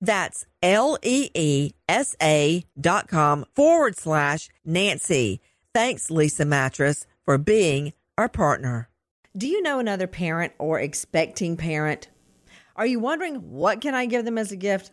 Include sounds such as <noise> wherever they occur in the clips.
That's L E E S A dot com forward slash Nancy. Thanks, Leesa Mattress, for being our partner. Do you know another parent or expecting parent? Are you wondering what can I give them as a gift?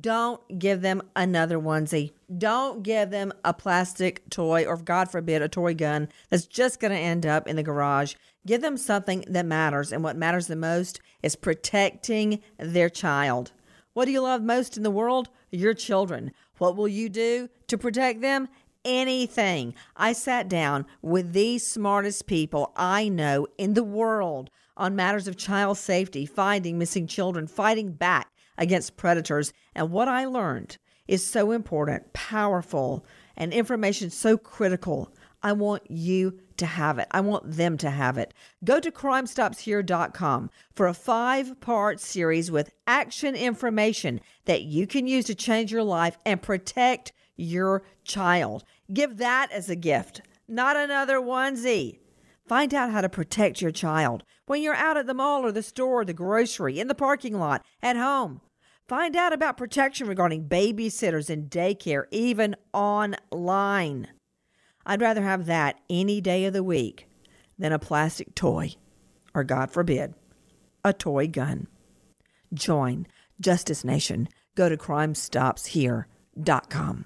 Don't give them another onesie. Don't give them a plastic toy or, God forbid, a toy gun that's just going to end up in the garage. Give them something that matters. And what matters the most is protecting their child. What do you love most in the world? Your children. What will you do to protect them? Anything. I sat down with the smartest people I know in the world on matters of child safety, finding missing children, fighting back against predators. And what I learned is so important, powerful, and information so critical. I want you to have it. I want them to have it. Go to crimestopshere.com for a five part series with action information that you can use to change your life and protect your child. Give that as a gift, not another onesie. Find out how to protect your child when you're out at the mall or the store, or the grocery, in the parking lot, at home. Find out about protection regarding babysitters and daycare, even online. I'd rather have that any day of the week than a plastic toy, or God forbid, a toy gun. Join Justice Nation. Go to crimestopshere.com.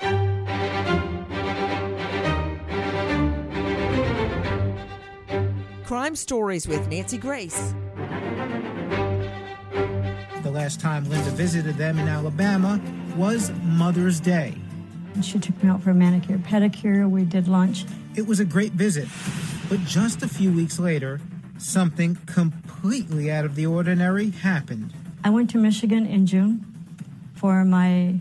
Crime Stories with Nancy Grace. The last time Linda visited them in Alabama was Mother's Day. She took me out for a manicure, pedicure. We did lunch. It was a great visit, but just a few weeks later, something completely out of the ordinary happened. I went to Michigan in June for my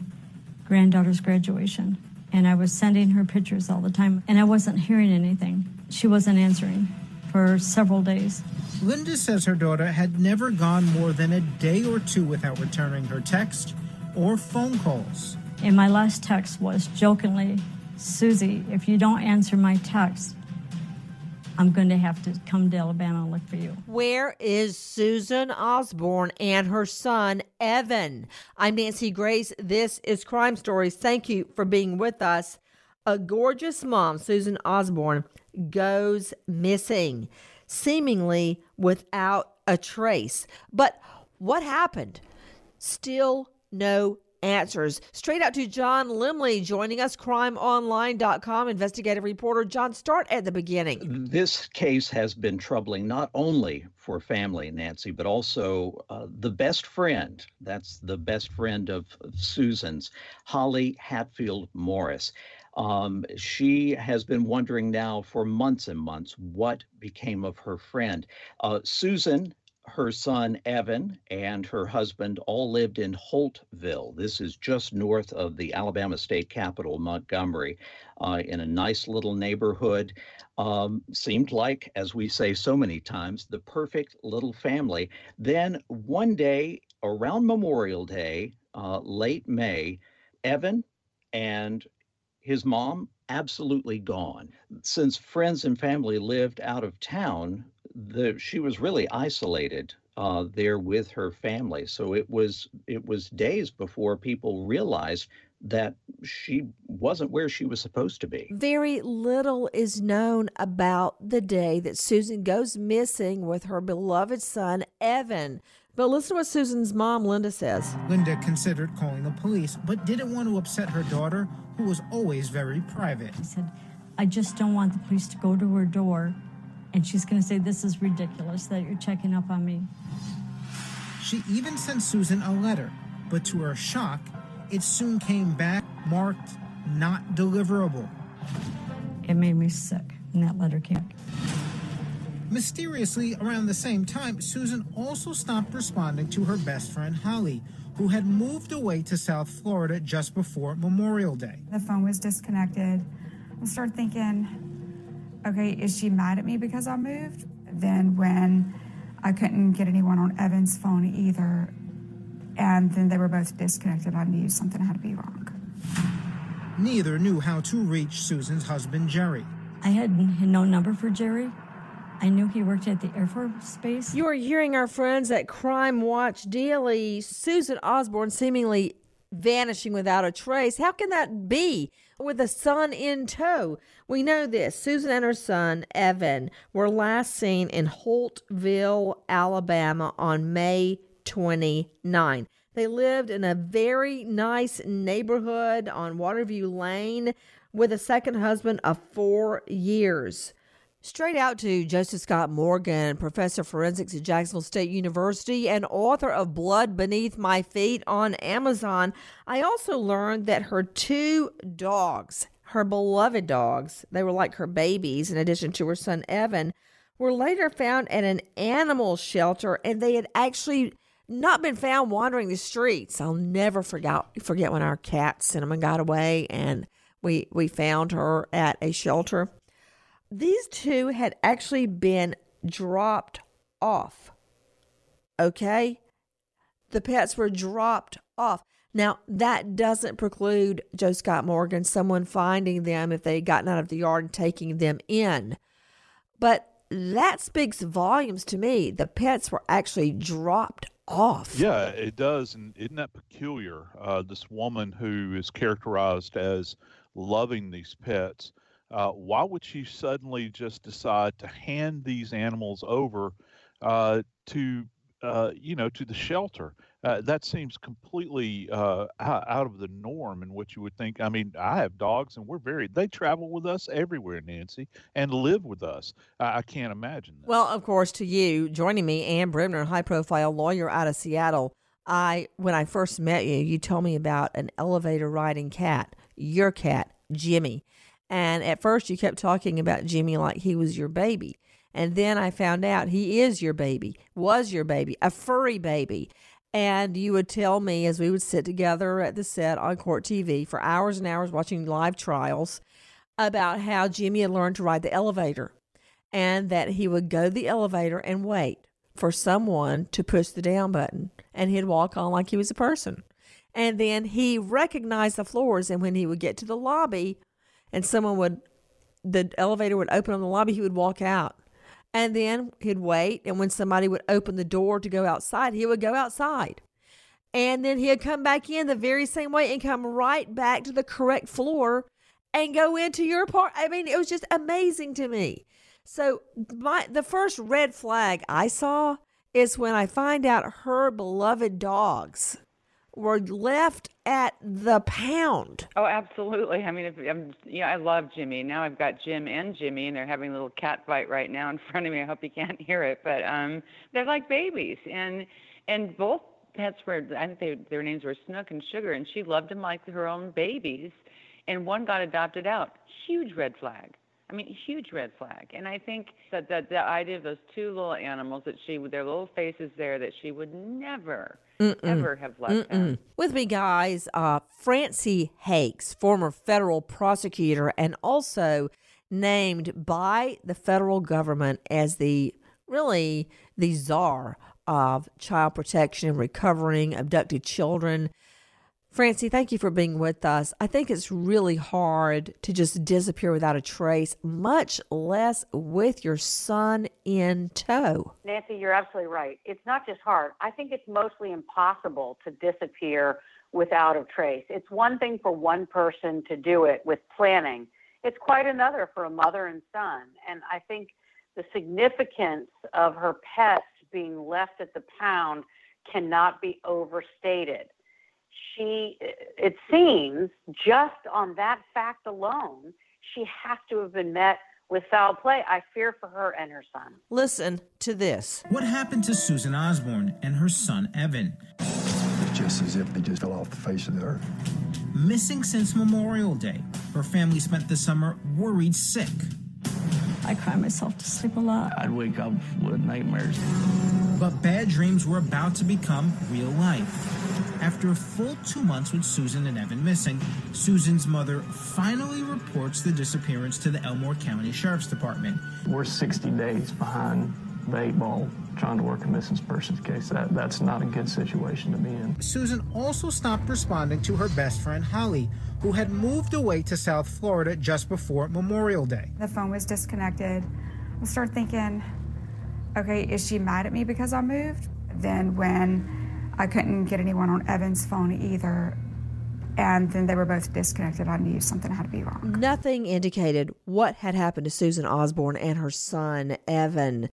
granddaughter's graduation, and I was sending her pictures all the time, and I wasn't hearing anything. She wasn't answering for several days. Linda says her daughter had never gone more than a day or two without returning her text or phone calls. And my last text was jokingly, Susie, if you don't answer my text, I'm going to have to come to Alabama and look for you. Where is Susan Osborne and her son, Evan? I'm Nancy Grace. This is Crime Stories. Thank you for being with us. A gorgeous mom, Susan Osborne, goes missing, seemingly without a trace. But what happened? Still no answers. Straight out to John Lemley joining us, crimeonline.com investigative reporter. John, start at the beginning. This case has been troubling not only for family, Nancy, but also uh, the best friend. That's the best friend of, of Susan's, Holly Hatfield Morris. Um, she has been wondering now for months and months what became of her friend. Uh, Susan her son Evan and her husband all lived in Holtville. This is just north of the Alabama state capital, Montgomery, uh, in a nice little neighborhood. Um, seemed like, as we say so many times, the perfect little family. Then one day around Memorial Day, uh, late May, Evan and his mom absolutely gone. Since friends and family lived out of town, the she was really isolated uh, there with her family. So it was it was days before people realized that she wasn't where she was supposed to be. Very little is known about the day that Susan goes missing with her beloved son Evan. But listen to what Susan's mom, Linda, says. Linda considered calling the police, but didn't want to upset her daughter, who was always very private. I said, I just don't want the police to go to her door and she's going to say, This is ridiculous that you're checking up on me. She even sent Susan a letter, but to her shock, it soon came back marked not deliverable. It made me sick, and that letter came. Mysteriously, around the same time, Susan also stopped responding to her best friend Holly, who had moved away to South Florida just before Memorial Day. The phone was disconnected. I started thinking, okay, is she mad at me because I moved? Then when I couldn't get anyone on Evan's phone either, and then they were both disconnected, I knew something had to be wrong. Neither knew how to reach Susan's husband, Jerry. I had no number for Jerry. I knew he worked at the Air Force Base. You are hearing our friends at Crime Watch Daily, Susan Osborne seemingly vanishing without a trace. How can that be? with a son in tow. We know this. Susan and her son, Evan, were last seen in Holtville, Alabama on May 29. They lived in a very nice neighborhood on Waterview Lane with a second husband of four years. Straight out to Joseph Scott Morgan, professor of forensics at Jacksonville State University and author of Blood Beneath My Feet on Amazon. I also learned that her two dogs, her beloved dogs, they were like her babies, in addition to her son Evan, were later found at an animal shelter and they had actually not been found wandering the streets. I'll never forget forget when our cat Cinnamon got away and we we found her at a shelter these two had actually been dropped off. Okay? The pets were dropped off. Now, that doesn't preclude Joe Scott Morgan, someone finding them if they had gotten out of the yard and taking them in. But that speaks volumes to me. The pets were actually dropped off. Yeah, it does. And isn't that peculiar? Uh, this woman who is characterized as loving these pets uh, why would she suddenly just decide to hand these animals over uh, to uh, you know to the shelter? Uh, that seems completely uh, out of the norm in what you would think. I mean, I have dogs, and we're very they travel with us everywhere, Nancy, and live with us. I, I can't imagine that. Well, of course, to you joining me, Ann Bremner, high-profile lawyer out of Seattle. I when I first met you, you told me about an elevator riding cat, your cat, Jimmy. And at first, you kept talking about Jimmy like he was your baby. And then I found out he is your baby, was your baby, a furry baby. And you would tell me as we would sit together at the set on Court TV for hours and hours watching live trials about how Jimmy had learned to ride the elevator and that he would go to the elevator and wait for someone to push the down button and he'd walk on like he was a person. And then he recognized the floors. And when he would get to the lobby, and someone would, the elevator would open on the lobby, he would walk out. And then he'd wait. And when somebody would open the door to go outside, he would go outside. And then he'd come back in the very same way and come right back to the correct floor and go into your part. I mean, it was just amazing to me. So my the first red flag I saw is when I find out her beloved dogs were left at the pound. Oh, absolutely. I mean, if I'm, yeah, I love Jimmy. Now I've got Jim and Jimmy, and they're having a little cat fight right now in <laughs> front of me. I hope you can't hear it, but um, they're like babies, and and both pets were. I think they, their names were Snook and Sugar, and she loved them like her own babies. And one got adopted out. Huge red flag. I mean, huge red flag. And I think that, that the idea of those two little animals that she, with their little faces there, that she would never, Mm-mm. ever have left them. With me, guys, uh, Francie Hakes, former federal prosecutor, and also named by the federal government as the really the czar of child protection and recovering abducted children. Francie, thank you for being with us. I think it's really hard to just disappear without a trace, much less with your son in tow. Nancy, you're absolutely right. It's not just hard. I think it's mostly impossible to disappear without a trace. It's one thing for one person to do it with planning, it's quite another for a mother and son. And I think the significance of her pets being left at the pound cannot be overstated she, it seems, just on that fact alone, she has to have been met with foul play. I fear for her and her son. Listen to this. What happened to Susan Osborne and her son Evan? Just as if they just fell off the face of the earth. Missing since Memorial Day. Her family spent the summer worried sick. I cry myself to sleep a lot. I'd wake up with nightmares. But bad dreams were about to become real life. After a full two months with Susan and Evan missing, Susan's mother finally reports the disappearance to the Elmore County Sheriff's Department. We're 60 days behind the eight ball trying to work a missing persons case. That, that's not a good situation to be in. Susan also stopped responding to her best friend, Holly, who had moved away to South Florida just before Memorial Day. The phone was disconnected. I started thinking, okay, is she mad at me because I moved? Then when I couldn't get anyone on Evan's phone either. And then they were both disconnected. I knew something had to be wrong. Nothing indicated what had happened to Susan Osborne and her son, Evan.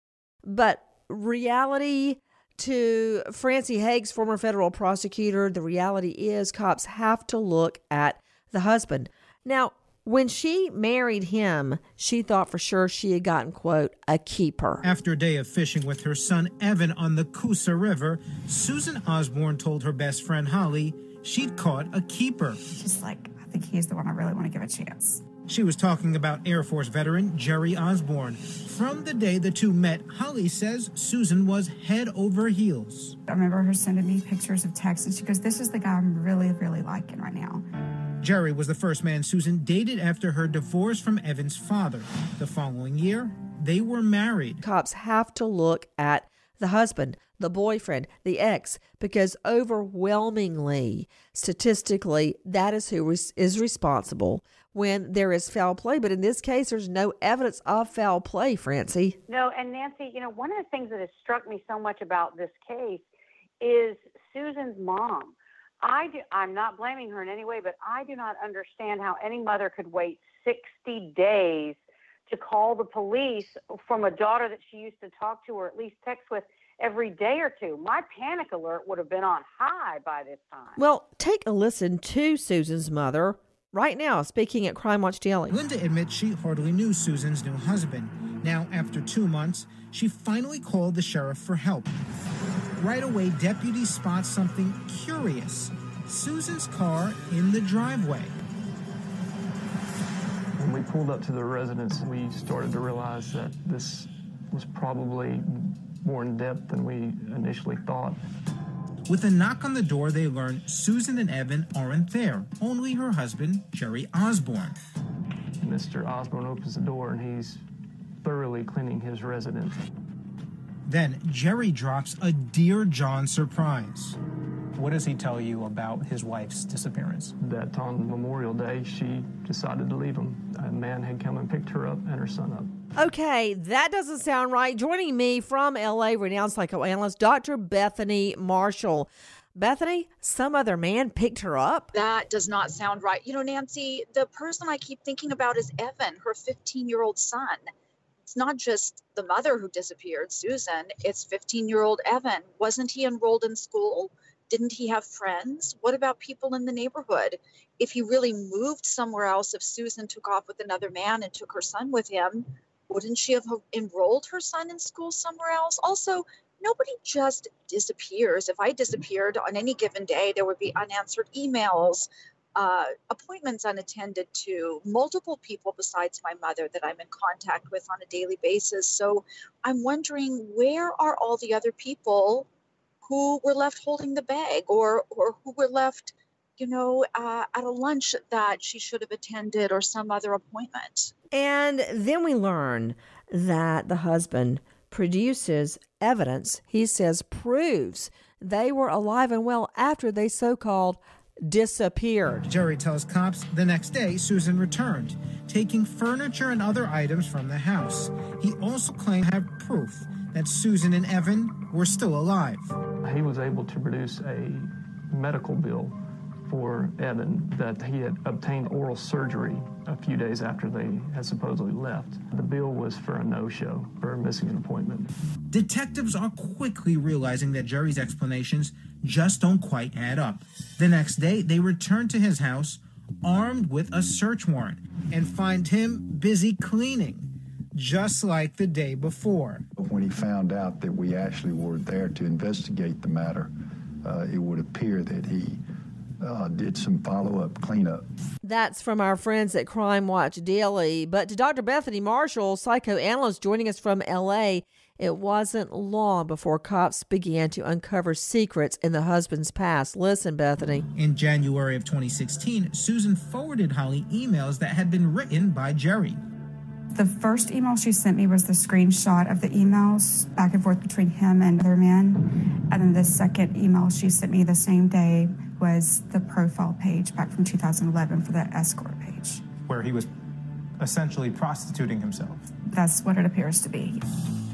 But reality to Francie Hakes, former federal prosecutor, the reality is cops have to look at the husband. Now, when she married him, she thought for sure she had gotten, quote, a keeper. After a day of fishing with her son Evan on the Coosa River, Susan Osborne told her best friend Holly she'd caught a keeper. She's like, I think he's the one I really want to give a chance. She was talking about Air Force veteran Jerry Osborne. From the day the two met, Holly says Susan was head over heels. I remember her sending me pictures of texts, and she goes, This is the guy I'm really, really liking right now. Jerry was the first man Susan dated after her divorce from Evan's father. The following year, they were married. Cops have to look at the husband, the boyfriend, the ex, because overwhelmingly, statistically, that is who is responsible when there is foul play. But in this case, there's no evidence of foul play, Francie. No, and Nancy, you know, one of the things that has struck me so much about this case is Susan's mom. I do, I'm not blaming her in any way, but I do not understand how any mother could wait 60 days to call the police from a daughter that she used to talk to or at least text with every day or two. My panic alert would have been on high by this time. Well, take a listen to Susan's mother right now, speaking at Crime Watch Daily. Linda admits she hardly knew Susan's new husband. Now, after two months, she finally called the sheriff for help. Right away, deputies spot something curious Susan's car in the driveway. When we pulled up to the residence, we started to realize that this was probably more in depth than we initially thought. With a knock on the door, they learn Susan and Evan aren't there, only her husband, Jerry Osborne. Mr. Osborne opens the door and he's thoroughly cleaning his residence. Then Jerry drops a Dear John surprise. What does he tell you about his wife's disappearance? That on Memorial Day, she decided to leave him. A man had come and picked her up and her son up. Okay, that doesn't sound right. Joining me from LA, renowned psychoanalyst Dr. Bethany Marshall. Bethany, some other man picked her up? That does not sound right. You know, Nancy, the person I keep thinking about is Evan, her 15 year old son it's not just the mother who disappeared, Susan, it's 15 year old Evan. Wasn't he enrolled in school? Didn't he have friends? What about people in the neighborhood? If he really moved somewhere else, if Susan took off with another man and took her son with him, wouldn't she have enrolled her son in school somewhere else? Also, nobody just disappears. If I disappeared on any given day, there would be unanswered emails, uh, appointments unattended to, multiple people besides my mother that I'm in contact with on a daily basis. So I'm wondering where are all the other people who were left holding the bag or, or who were left, you know, uh, at a lunch that she should have attended or some other appointment. And then we learn that the husband produces evidence, he says proves they were alive and well after they so called disappeared. Jerry tells cops the next day Susan returned, taking furniture and other items from the house. He also claimed to have proof that Susan and Evan were still alive. He was able to produce a medical bill for Evan that he had obtained oral surgery a few days after they had supposedly left. The bill was for a no show, for missing an appointment. Detectives are quickly realizing that Jerry's explanations just don't quite add up. The next day, they return to his house armed with a search warrant and find him busy cleaning, just like the day before. When he found out that we actually were there to investigate the matter, uh, it would appear that he uh, did some follow up cleanup. That's from our friends at Crime Watch Daily. But to Dr. Bethany Marshall, psychoanalyst joining us from LA, it wasn't long before cops began to uncover secrets in the husband's past. Listen, Bethany. In January of 2016, Susan forwarded Holly emails that had been written by Jerry. The first email she sent me was the screenshot of the emails back and forth between him and other men. And then the second email she sent me the same day was the profile page back from 2011 for that escort page. Where he was essentially prostituting himself. That's what it appears to be.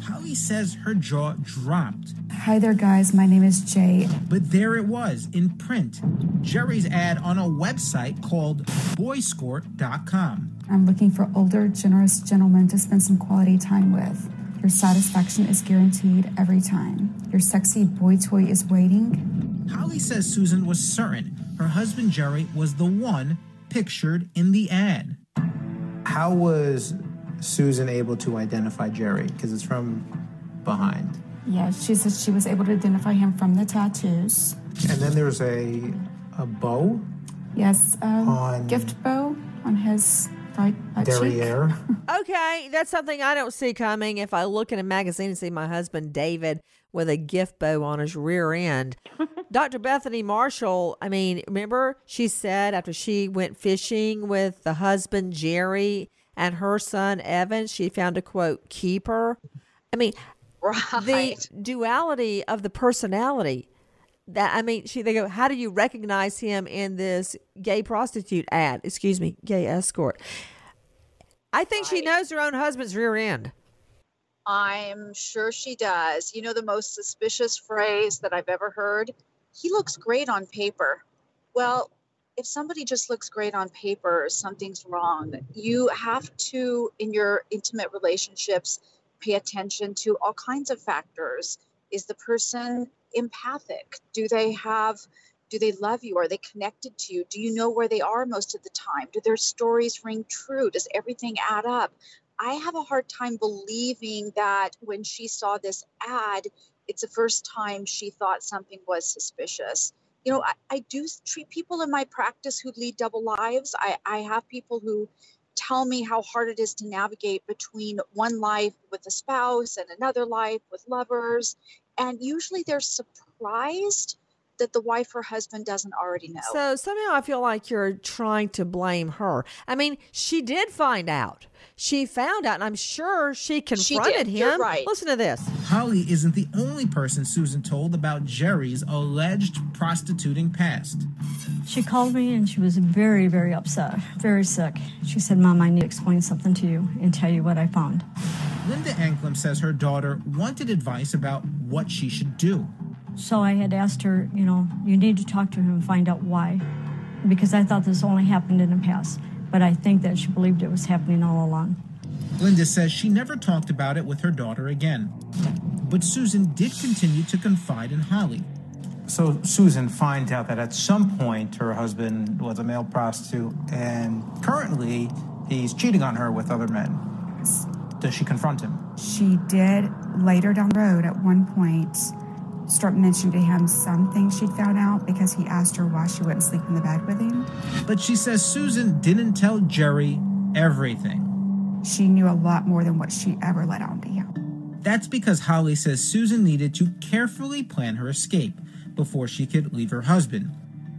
Holly says her jaw dropped. Hi there, guys. My name is Jay. But there it was in print Jerry's ad on a website called boyscourt.com. I'm looking for older, generous gentlemen to spend some quality time with. Your satisfaction is guaranteed every time. Your sexy boy toy is waiting. Holly says Susan was certain her husband Jerry was the one pictured in the ad. How was Susan able to identify Jerry? Because it's from behind. Yeah, she says she was able to identify him from the tattoos. And then there's a a bow. Yes, um, on gift bow on his right butt derriere. <laughs> okay, that's something I don't see coming. If I look in a magazine and see my husband David with a gift bow on his rear end. <laughs> Dr. Bethany Marshall, I mean, remember she said after she went fishing with the husband Jerry and her son Evan, she found a quote keeper. I mean, right. the duality of the personality. That I mean, she they go, how do you recognize him in this gay prostitute ad? Excuse me, gay escort. I think right. she knows her own husband's rear end. I'm sure she does. You know the most suspicious phrase that I've ever heard? He looks great on paper. Well, if somebody just looks great on paper, something's wrong. You have to, in your intimate relationships, pay attention to all kinds of factors. Is the person empathic? Do they have do they love you? Are they connected to you? Do you know where they are most of the time? Do their stories ring true? Does everything add up? I have a hard time believing that when she saw this ad, it's the first time she thought something was suspicious. You know, I, I do treat people in my practice who lead double lives. I, I have people who tell me how hard it is to navigate between one life with a spouse and another life with lovers. And usually they're surprised that the wife or husband doesn't already know. So somehow I feel like you're trying to blame her. I mean, she did find out. She found out, and I'm sure she confronted she him. right. Listen to this. Holly isn't the only person Susan told about Jerry's alleged prostituting past. She called me and she was very, very upset, very sick. She said, Mom, I need to explain something to you and tell you what I found. Linda Anklem says her daughter wanted advice about what she should do. So I had asked her, you know, you need to talk to him and find out why. Because I thought this only happened in the past. But I think that she believed it was happening all along. Linda says she never talked about it with her daughter again. But Susan did continue to confide in Holly. So Susan finds out that at some point her husband was a male prostitute and currently he's cheating on her with other men. Does she confront him? She did later down the road at one point start mentioning to him some things she'd found out because he asked her why she wouldn't sleep in the bed with him. But she says Susan didn't tell Jerry everything. She knew a lot more than what she ever let on to him. That's because Holly says Susan needed to carefully plan her escape before she could leave her husband.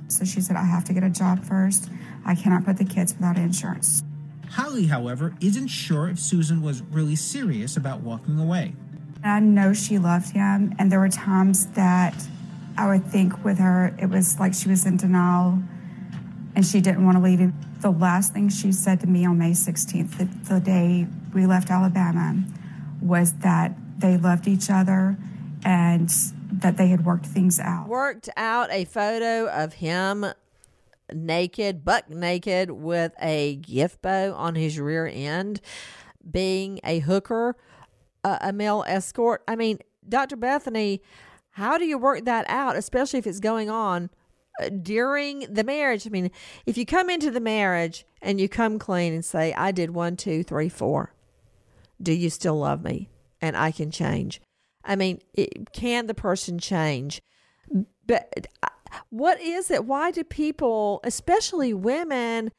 So she said, I have to get a job first. I cannot put the kids without insurance. Holly, however, isn't sure if Susan was really serious about walking away. I know she loved him, and there were times that I would think with her, it was like she was in denial and she didn't want to leave him. The last thing she said to me on May 16th, the, the day we left Alabama, was that they loved each other and that they had worked things out. Worked out a photo of him naked, buck naked, with a gift bow on his rear end, being a hooker, uh, a male escort. I mean, Dr. Bethany, how do you work that out, especially if it's going on uh, during the marriage? I mean, if you come into the marriage and you come clean and say, I did one, two, three, four, do you still love me? And I can change. I mean, it, can the person change? But uh, what is it? Why do people, especially women,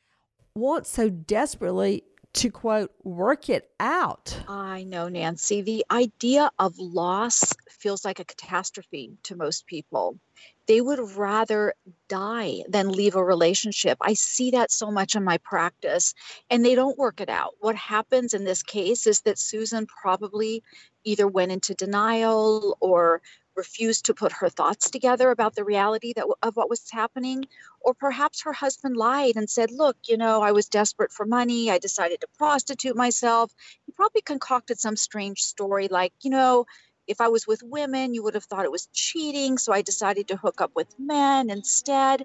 want so desperately to quote, work it out? I know, Nancy. The idea of loss feels like a catastrophe to most people. They would rather die than leave a relationship. I see that so much in my practice, and they don't work it out. What happens in this case is that Susan probably either went into denial or refused to put her thoughts together about the reality that, of what was happening. Or perhaps her husband lied and said, Look, you know, I was desperate for money. I decided to prostitute myself. He probably concocted some strange story like, you know, if I was with women, you would have thought it was cheating. So I decided to hook up with men instead.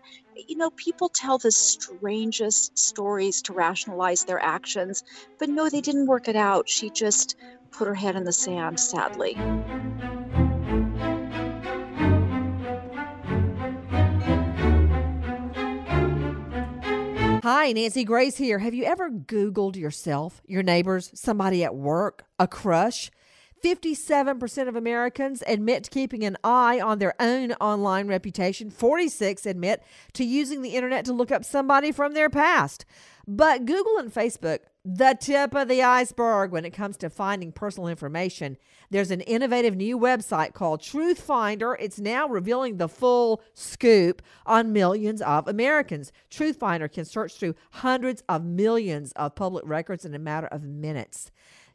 You know, people tell the strangest stories to rationalize their actions, but no, they didn't work it out. She just put her head in the sand, sadly. Hi, Nancy Grace here. Have you ever Googled yourself, your neighbors, somebody at work, a crush? 57% of Americans admit to keeping an eye on their own online reputation. 46 admit to using the internet to look up somebody from their past. But Google and Facebook, the tip of the iceberg when it comes to finding personal information. There's an innovative new website called Truth Finder. It's now revealing the full scoop on millions of Americans. Truth Finder can search through hundreds of millions of public records in a matter of minutes.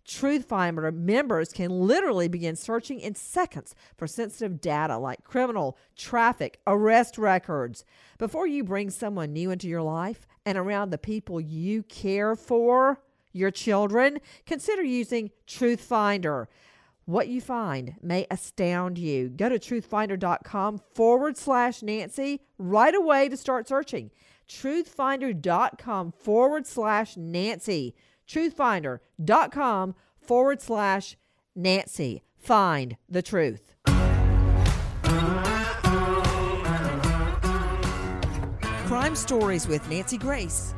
Truth Finder members can literally begin searching in seconds for sensitive data like criminal, traffic, arrest records. Before you bring someone new into your life and around the people you care for, your children, consider using Truth Finder. What you find may astound you. Go to truthfinder.com forward slash Nancy right away to start searching. Truthfinder.com forward slash Nancy truthfinder.com forward slash Nancy. Find the truth. Crime Stories with Nancy Grace.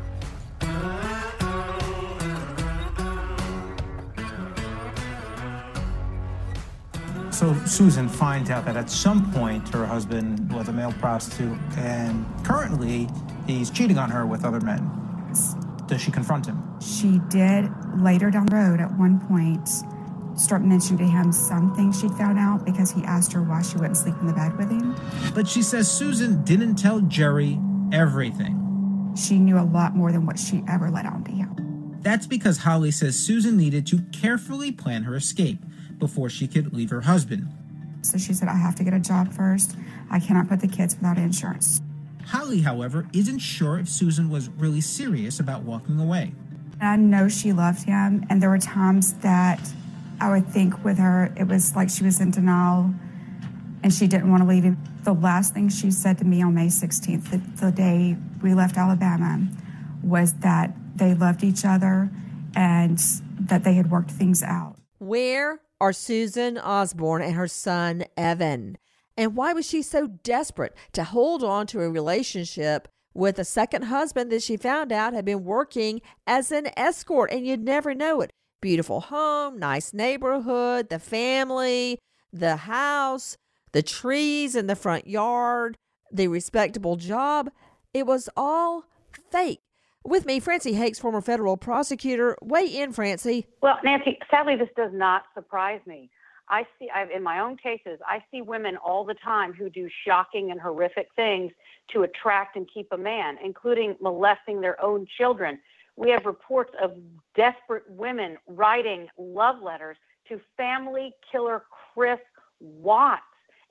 So Susan finds out that at some point her husband was a male prostitute and currently he's cheating on her with other men. Does she confront him? She did later down the road at one point start mentioning to him something she'd found out because he asked her why she wouldn't sleep in the bed with him. But she says Susan didn't tell Jerry everything. She knew a lot more than what she ever let on to him. That's because Holly says Susan needed to carefully plan her escape before she could leave her husband. So she said, I have to get a job first. I cannot put the kids without insurance. Holly, however, isn't sure if Susan was really serious about walking away. I know she loved him, and there were times that I would think with her, it was like she was in denial and she didn't want to leave him. The last thing she said to me on May 16th, the, the day we left Alabama, was that they loved each other and that they had worked things out. Where are Susan Osborne and her son, Evan? And why was she so desperate to hold on to a relationship with a second husband that she found out had been working as an escort? And you'd never know it. Beautiful home, nice neighborhood, the family, the house, the trees in the front yard, the respectable job. It was all fake. With me, Francie Hakes, former federal prosecutor. Weigh in, Francie. Well, Nancy, sadly, this does not surprise me. I see, I've, in my own cases, I see women all the time who do shocking and horrific things to attract and keep a man, including molesting their own children. We have reports of desperate women writing love letters to family killer Chris Watts,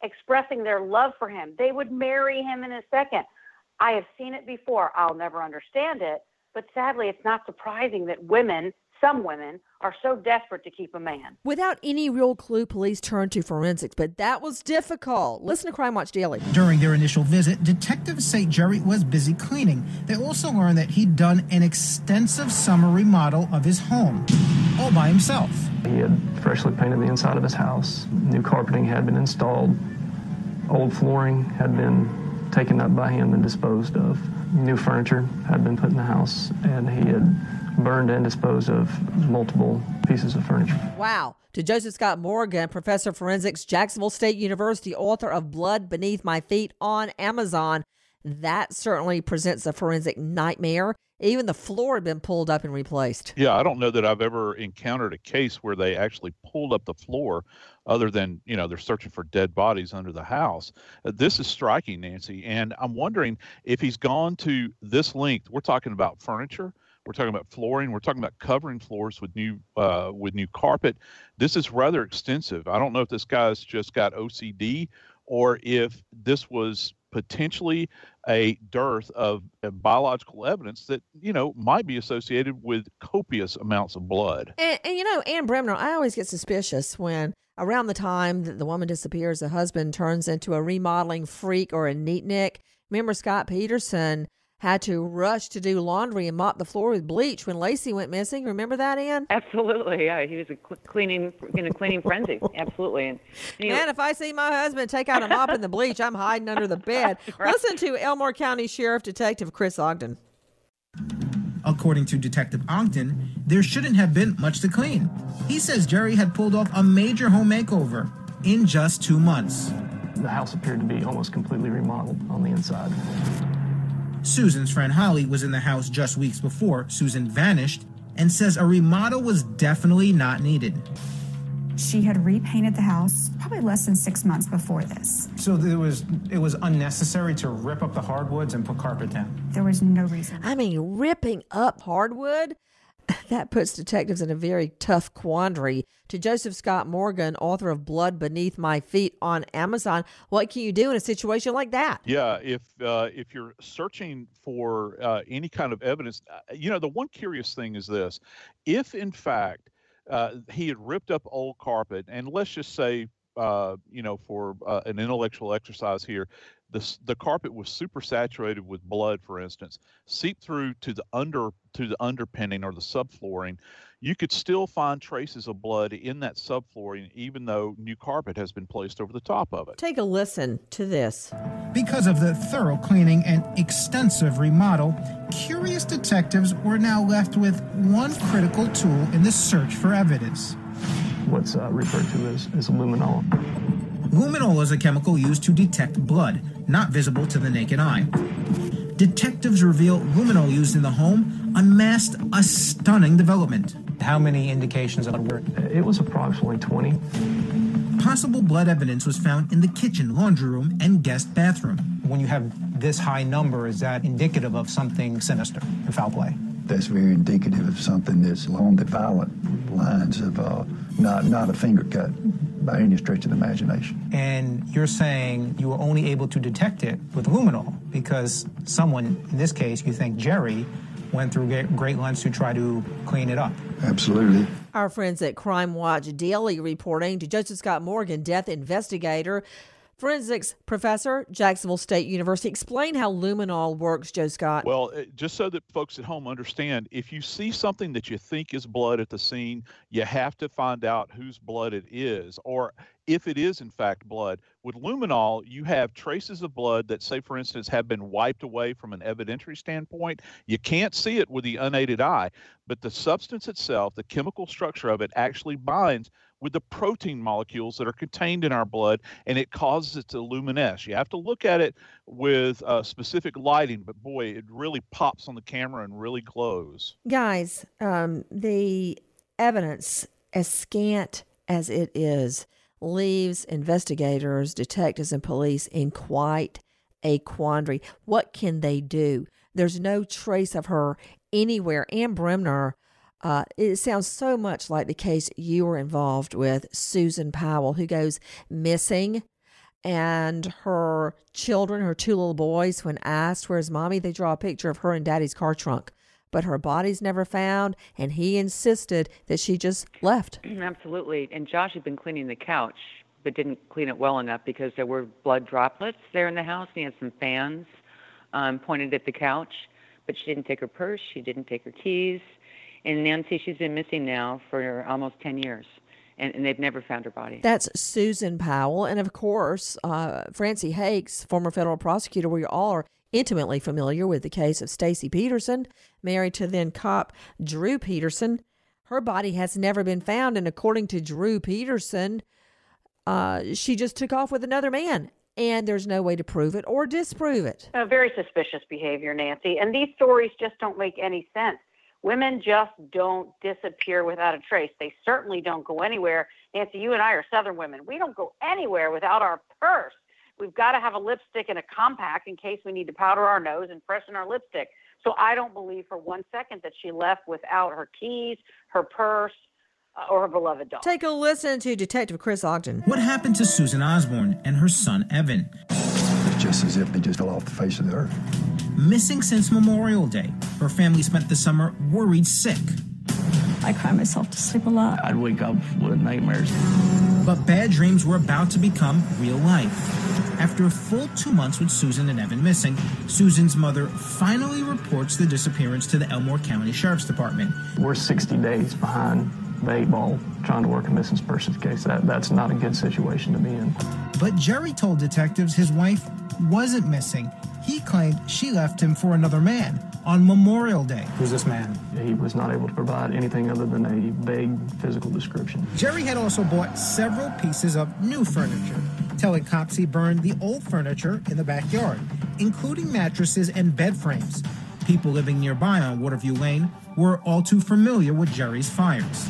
expressing their love for him. They would marry him in a second. I have seen it before. I'll never understand it, but sadly, it's not surprising that women some women are so desperate to keep a man. Without any real clue, police turned to forensics, but that was difficult. Listen to Crime Watch Daily. During their initial visit, detectives say Jerry was busy cleaning. They also learned that he'd done an extensive summer remodel of his home, all by himself. He had freshly painted the inside of his house, new carpeting had been installed, old flooring had been taken up by him and disposed of, new furniture had been put in the house, and he had burned and disposed of multiple pieces of furniture. Wow. To Joseph Scott Morgan, professor of forensics, Jacksonville State University, author of Blood Beneath My Feet on Amazon, that certainly presents a forensic nightmare. Even the floor had been pulled up and replaced. Yeah, I don't know that I've ever encountered a case where they actually pulled up the floor other than, you know, they're searching for dead bodies under the house. Uh, this is striking, Nancy. And I'm wondering if he's gone to this length. We're talking about furniture we're talking about flooring. We're talking about covering floors with new uh, with new carpet. This is rather extensive. I don't know if this guy's just got OCD or if this was potentially a dearth of, biological evidence that you know might be associated with copious amounts of blood. And, and, you know, Ann Bremner, I always get suspicious when around the time that the woman disappears, the husband turns into a remodeling freak or a neatnik. Remember Scott Peterson had to rush to do laundry and mop the floor with bleach when Laci went missing. Remember that, Ann? Absolutely. Yeah, he was a cleaning, in a cleaning frenzy. <laughs> Absolutely. And, you know, if I see my husband take out a mop in the bleach, I'm hiding under the <laughs> bed. right. Listen to Elmore County Sheriff Detective Chris Ogden. According to Detective Ogden, there shouldn't have been much to clean. He says Jerry had pulled off a major home makeover in just two months. The house appeared to be almost completely remodeled on the inside. Susan's friend Holly was in the house just weeks before Susan vanished and says a remodel was definitely not needed. She had repainted the house probably less than six months before this. So it was it was unnecessary to rip up the hardwoods and put carpet down. There was no reason. I mean, ripping up hardwood <laughs> that puts detectives in a very tough quandary. To Joseph Scott Morgan, author of Blood Beneath My Feet on Amazon, what can you do in a situation like that? Yeah, if uh, if you're searching for uh, any kind of evidence, uh, you know, the one curious thing is this: if in fact uh, he had ripped up old carpet, and let's just say uh, you know, for uh, an intellectual exercise here, the the carpet was super saturated with blood, for instance, seeped through to the under to the underpinning or the subflooring, you could still find traces of blood in that subflooring, even though new carpet has been placed over the top of it. Take a listen to this. Because of the thorough cleaning and extensive remodel, curious detectives were now left with one critical tool in the search for evidence. What's uh, referred to as, as luminol. Luminol is a chemical used to detect blood, not visible to the naked eye. Detectives reveal luminol used in the home unmasked a stunning development. How many indications of blood? It was approximately 20. Possible blood evidence was found in the kitchen, laundry room, and guest bathroom. When you have this high number, is that indicative of something sinister and foul play? That's very indicative of something that's along the violent lines of uh, not not a finger cut by any stretch of the imagination. And you're saying you were only able to detect it with luminol because someone, in this case, you think Jerry, went through great lengths to try to clean it up. Absolutely. Our friends at Crime Watch Daily reporting to Joseph Scott Morgan, death investigator. Forensics professor, Jacksonville State University. Explain how luminol works, Joe Scott. Well, uh, just so that folks at home understand, if you see something that you think is blood at the scene, you have to find out whose blood it is. Or if it is in fact blood. With luminol, you have traces of blood that, say, for instance, have been wiped away from an evidentiary standpoint. You can't see it with the unaided eye, but the substance itself, the chemical structure of it, actually binds with the protein molecules that are contained in our blood, and it causes it to luminesce. You have to look at it with uh, specific lighting, but boy, it really pops on the camera and really glows. Guys, um, the evidence, as scant as it is, leaves investigators, detectives, and police in quite a quandary. What can they do? There's no trace of her anywhere. Ann Bremner uh, it sounds so much like the case you were involved with, Susan Powell, who goes missing. And her children, her two little boys, when asked, Where's mommy? they draw a picture of her in daddy's car trunk. But her body's never found, and he insisted that she just left. <clears throat> Absolutely. And Josh had been cleaning the couch, but didn't clean it well enough because there were blood droplets there in the house. He had some fans um, pointed at the couch, but she didn't take her purse, she didn't take her keys and Nancy, she's been missing now for almost 10 years. And, and, they've never found her body. That's Susan Powell. And of course, uh, Francey Hakes, former federal prosecutor, we all are intimately familiar with the case of Stacy Peterson, married to then cop Drew Peterson. Her body has never been found. And according to Drew Peterson, uh, she just took off with another man. And there's no way to prove it or disprove it. Uh, very suspicious behavior, Nancy. And these stories just don't make any sense. Women just don't disappear without a trace. They certainly don't go anywhere. Nancy, you and I are Southern women. We don't go anywhere without our purse. We've got to have a lipstick and a compact in case we need to powder our nose and freshen our lipstick. So I don't believe for one second that she left without her keys, her purse, uh, or her beloved dog. Take a listen to Detective Chris Ogden. What happened to Susan Osborne and her son Evan? Just as if they just fell off the face of the earth missing since Memorial Day. Her family spent the summer worried sick. I cry myself to sleep a lot. I'd wake up with nightmares. But bad dreams were about to become real life. After a full two months with Susan and Evan missing, Susan's mother finally reports the disappearance to the Elmore County Sheriff's Department. We're 60 days behind the eight ball trying to work a missing persons case. That, that's not a good situation to be in. But Jerry told detectives his wife wasn't missing he claimed she left him for another man on Memorial Day. Who's this man? He was not able to provide anything other than a vague physical description. Jerry had also bought several pieces of new furniture, telling cops he burned the old furniture in the backyard, including mattresses and bed frames. People living nearby on Waterview Lane were all too familiar with Jerry's fires.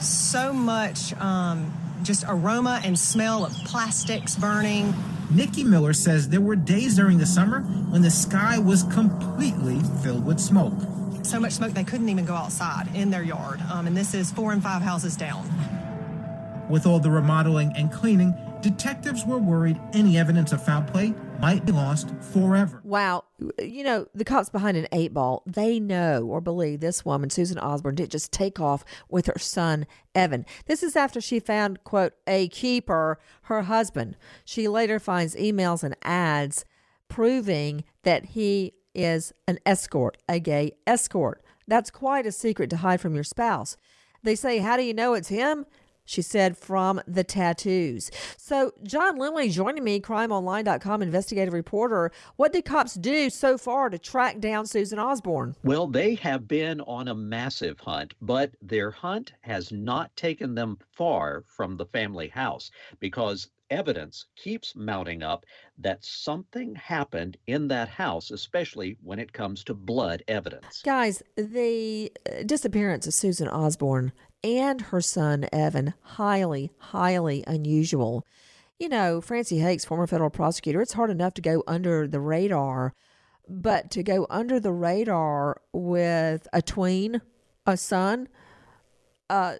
So much um, just aroma and smell of plastics burning Nikki Miller says there were days during the summer when the sky was completely filled with smoke. So much smoke they couldn't even go outside in their yard. Um, and this is four and five houses down. With all the remodeling and cleaning, detectives were worried any evidence of foul play might be lost forever. Wow. You know, the cops behind an eight ball, they know or believe this woman, Susan Osborne, didn't just take off with her son, Evan. This is after she found, quote, a keeper, her husband. She later finds emails and ads proving that he is an escort, a gay escort. That's quite a secret to hide from your spouse. They say, How do you know it's him? She said, from the tattoos. So, John Lemley joining me, crimeonline.com investigative reporter. What did cops do so far to track down Susan Osborne? Well, they have been on a massive hunt, but their hunt has not taken them far from the family house because evidence keeps mounting up that something happened in that house, especially when it comes to blood evidence. Guys, the uh, disappearance of Susan Osborne and her son Evan highly, highly unusual. You know, Francey Hakes, former federal prosecutor, it's hard enough to go under the radar, but to go under the radar with a tween, a son, uh,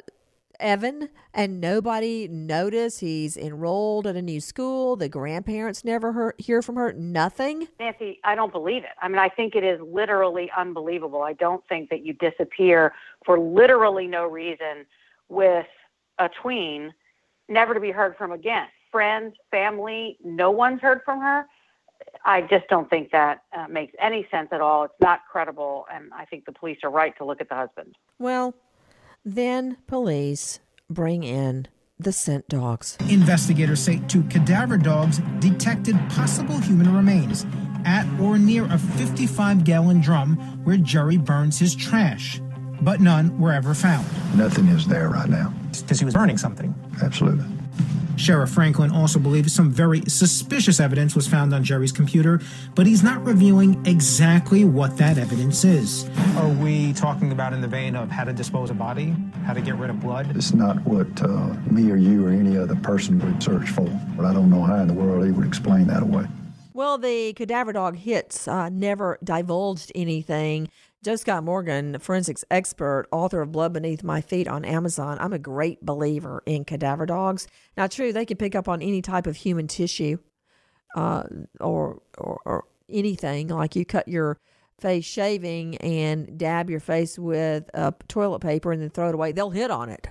Evan, and nobody notice he's enrolled at a new school. The grandparents never hear, hear from her. Nothing. Nancy, I don't believe it. I mean, I think it is literally unbelievable. I don't think that you disappear for literally no reason with a tween, never to be heard from again. Friends, family, no one's heard from her. I just don't think that uh, makes any sense at all. It's not credible, and I think the police are right to look at the husband. Well, then police bring in the scent dogs. Investigators say two cadaver dogs detected possible human remains at or near a 55 gallon drum where Jerry burns his trash, but none were ever found. Nothing is there right now. Because he was burning something. Absolutely. Sheriff Franklin also believes some very suspicious evidence was found on Jerry's computer, but he's not revealing exactly what that evidence is. Are we talking about in the vein of how to dispose a body, how to get rid of blood? It's not what uh, me or you or any other person would search for. But I don't know how in the world he would explain that away. Well, the cadaver dog hits uh, never divulged anything. Joe Scott Morgan, forensics expert, author of Blood Beneath My Feet on Amazon. I'm a great believer in cadaver dogs. Now, true, they can pick up on any type of human tissue uh, or, or, or anything. Like you cut your face shaving and dab your face with uh, toilet paper and then throw it away. They'll hit on it.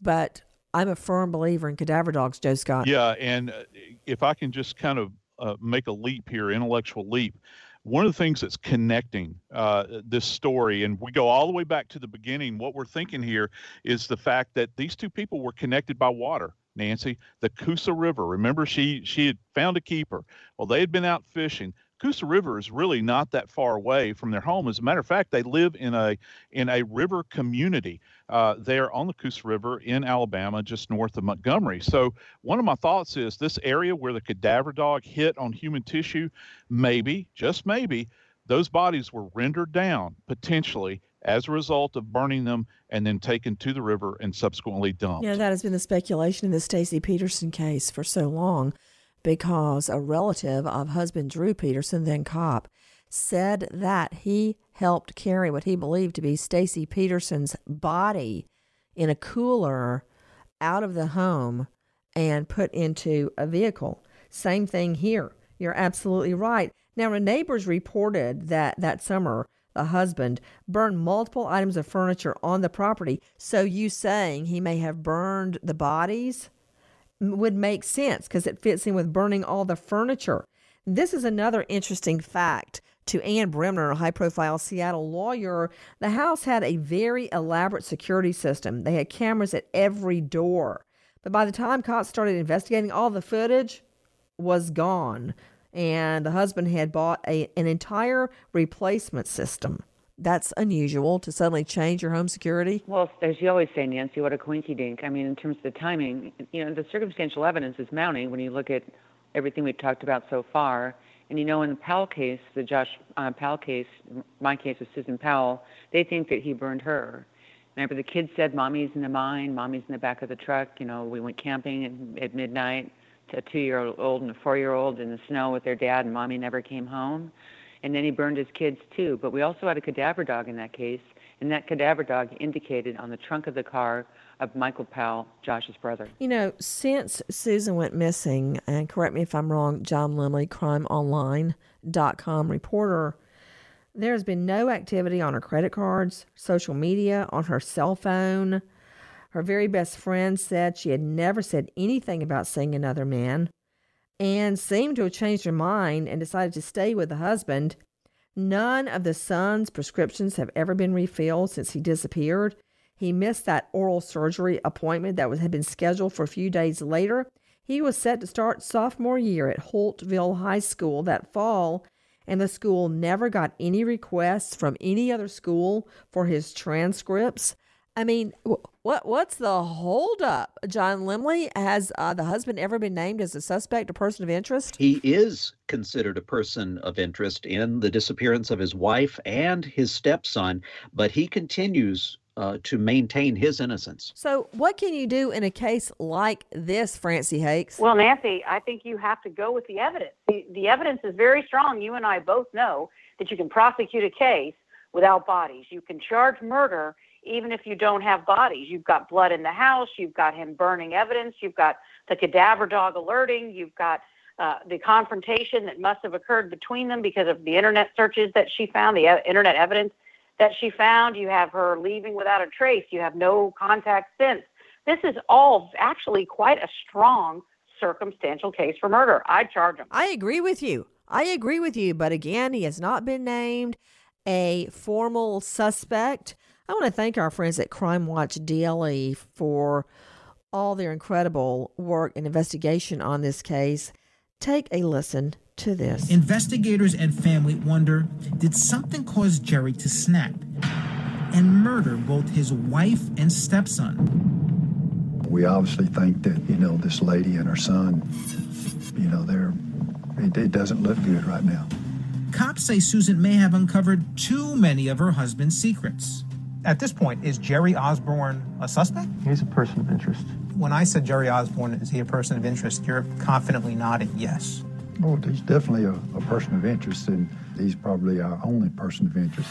But I'm a firm believer in cadaver dogs, Joe Scott. Yeah, and uh, if I can just kind of uh, make a leap here, intellectual leap. One of the things that's connecting uh, this story, and we go all the way back to the beginning, what we're thinking here is the fact that these two people were connected by water. Nancy, the Coosa River. Remember, she she had found a keeper. Well, they had been out fishing. Coosa River is really not that far away from their home. As a matter of fact, they live in a in a river community uh, there on the Coosa River in Alabama, just north of Montgomery. So one of my thoughts is this area where the cadaver dog hit on human tissue, maybe, just maybe, those bodies were rendered down potentially as a result of burning them and then taken to the river and subsequently dumped. Yeah, that has been the speculation in the Stacy Peterson case for so long because a relative of husband Drew Peterson, then cop, said that he helped carry what he believed to be Stacy Peterson's body in a cooler out of the home and put into a vehicle. Same thing here. You're absolutely right. Now, the neighbors reported that that summer the husband burned multiple items of furniture on the property. So, you saying he may have burned the bodies would make sense because it fits in with burning all the furniture. This is another interesting fact to Ann Bremner, a high profile Seattle lawyer. The house had a very elaborate security system, they had cameras at every door. But by the time cops started investigating, all the footage was gone and the husband had bought a, an entire replacement system. That's unusual to suddenly change your home security. Well, as you always say, Nancy, what a coinky dink. I mean, in terms of the timing, you know, the circumstantial evidence is mounting when you look at everything we've talked about so far. And you know, in the Powell case, the Josh uh, Powell case, my case with Susan Powell, they think that he burned her. Remember, the kids said, "Mommy's in the mine, Mommy's in the back of the truck." You know, we went camping at, at midnight to a two-year-old and a four-year-old in the snow with their dad, and mommy never came home. And then he burned his kids too. But we also had a cadaver dog in that case, and that cadaver dog indicated on the trunk of the car of Michael Powell, Josh's brother. You know, since Susan went missing, and correct me if I'm wrong, John Lemley, crimeonline.com reporter, there's been no activity on her credit cards, social media, on her cell phone her very best friend said she had never said anything about seeing another man and seemed to have changed her mind and decided to stay with the husband. None of the son's prescriptions have ever been refilled since he disappeared. He missed that oral surgery appointment that was, had been scheduled for a few days later. He was set to start sophomore year at Holtville High School that fall, and the school never got any requests from any other school for his transcripts. I mean, what what's the holdup? John Lemley has uh, the husband ever been named as a suspect, a person of interest? He is considered a person of interest in the disappearance of his wife and his stepson, but he continues uh, to maintain his innocence. So, what can you do in a case like this, Francey Hakes? Well, Nancy, I think you have to go with the evidence. The, the evidence is very strong. You and I both know that you can prosecute a case without bodies. You can charge murder even if you don't have bodies. You've got blood in the house, you've got him burning evidence, you've got the cadaver dog alerting, you've got uh, the confrontation that must have occurred between them because of the internet searches that she found, the uh, internet evidence that she found. You have her leaving without a trace. You have no contact since. This is all actually quite a strong circumstantial case for murder. I charge him. I agree with you. I agree with you. But again, he has not been named a formal suspect. I want to thank our friends at Crime Watch DLE for all their incredible work and investigation on this case, take a listen to this. Investigators and family wonder did something cause Jerry to snap and murder both his wife and stepson? We obviously think that, you know, this lady and her son, you know, they're, it, it doesn't look good right now. Cops say Susan may have uncovered too many of her husband's secrets. At this point, is Jerry Osborne a suspect? He's a person of interest. When I said Jerry Osborne, is he a person of interest? You're confidently nodding yes. Well, he's definitely a, a person of interest, and he's probably our only person of interest.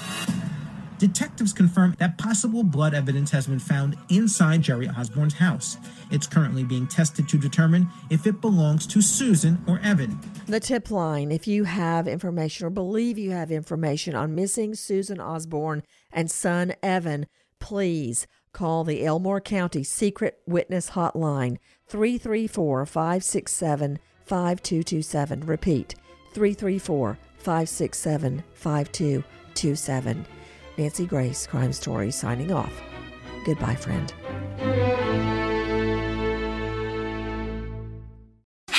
Detectives confirm that possible blood evidence has been found inside Jerry Osborne's house. It's currently being tested to determine if it belongs to Susan or Evan. The tip line if you have information or believe you have information on missing Susan Osborne and son Evan, please call the Elmore County Secret Witness Hotline 334 567 5227. Repeat 334 567 5227. Nancy Grace, Crime Story, signing off. Goodbye, friend.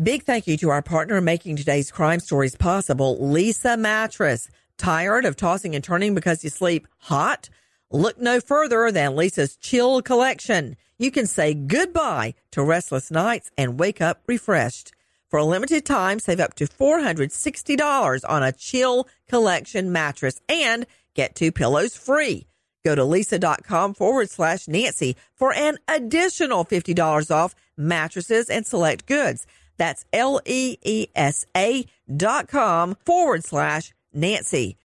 Big thank you to our partner making today's crime stories possible, Leesa Mattress. Tired of tossing and turning because you sleep hot? Look no further than Leesa's Chill Collection. You can say goodbye to restless nights and wake up refreshed. For a limited time, save up to $460 on a Chill Collection mattress and get two pillows free. Go to leesa.com forward slash Nancy for an additional $50 off mattresses and select goods. That's L E E S A dot com forward slash Nancy.